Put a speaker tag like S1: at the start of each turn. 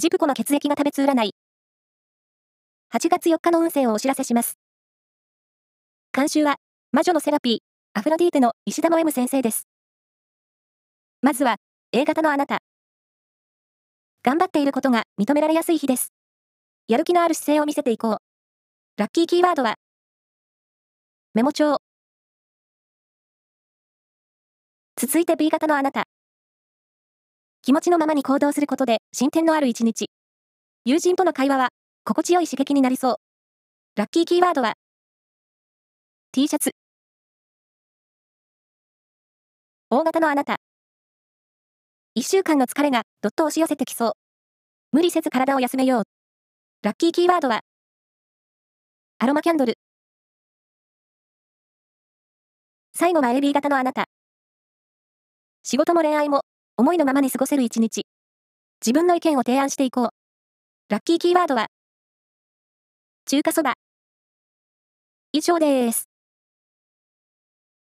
S1: ジプコの血液が食べつ占い。8月4日の運勢をお知らせします。監修は、魔女のセラピー、アフロディーテの石田の M 先生です。まずは、A 型のあなた。頑張っていることが認められやすい日です。やる気のある姿勢を見せていこう。ラッキーキーワードは、メモ帳。続いて B 型のあなた。気持ちのままに行動することで進展のある一日。友人との会話は心地よい刺激になりそう。ラッキーキーワードは T シャツ。大型のあなた。一週間の疲れがどっと押し寄せてきそう。無理せず体を休めよう。ラッキーキーワードはアロマキャンドル。最後は AB 型のあなた。仕事も恋愛も思いのままに過ごせる一日。自分の意見を提案していこう。ラッキーキーワードは、中華そば。以上です。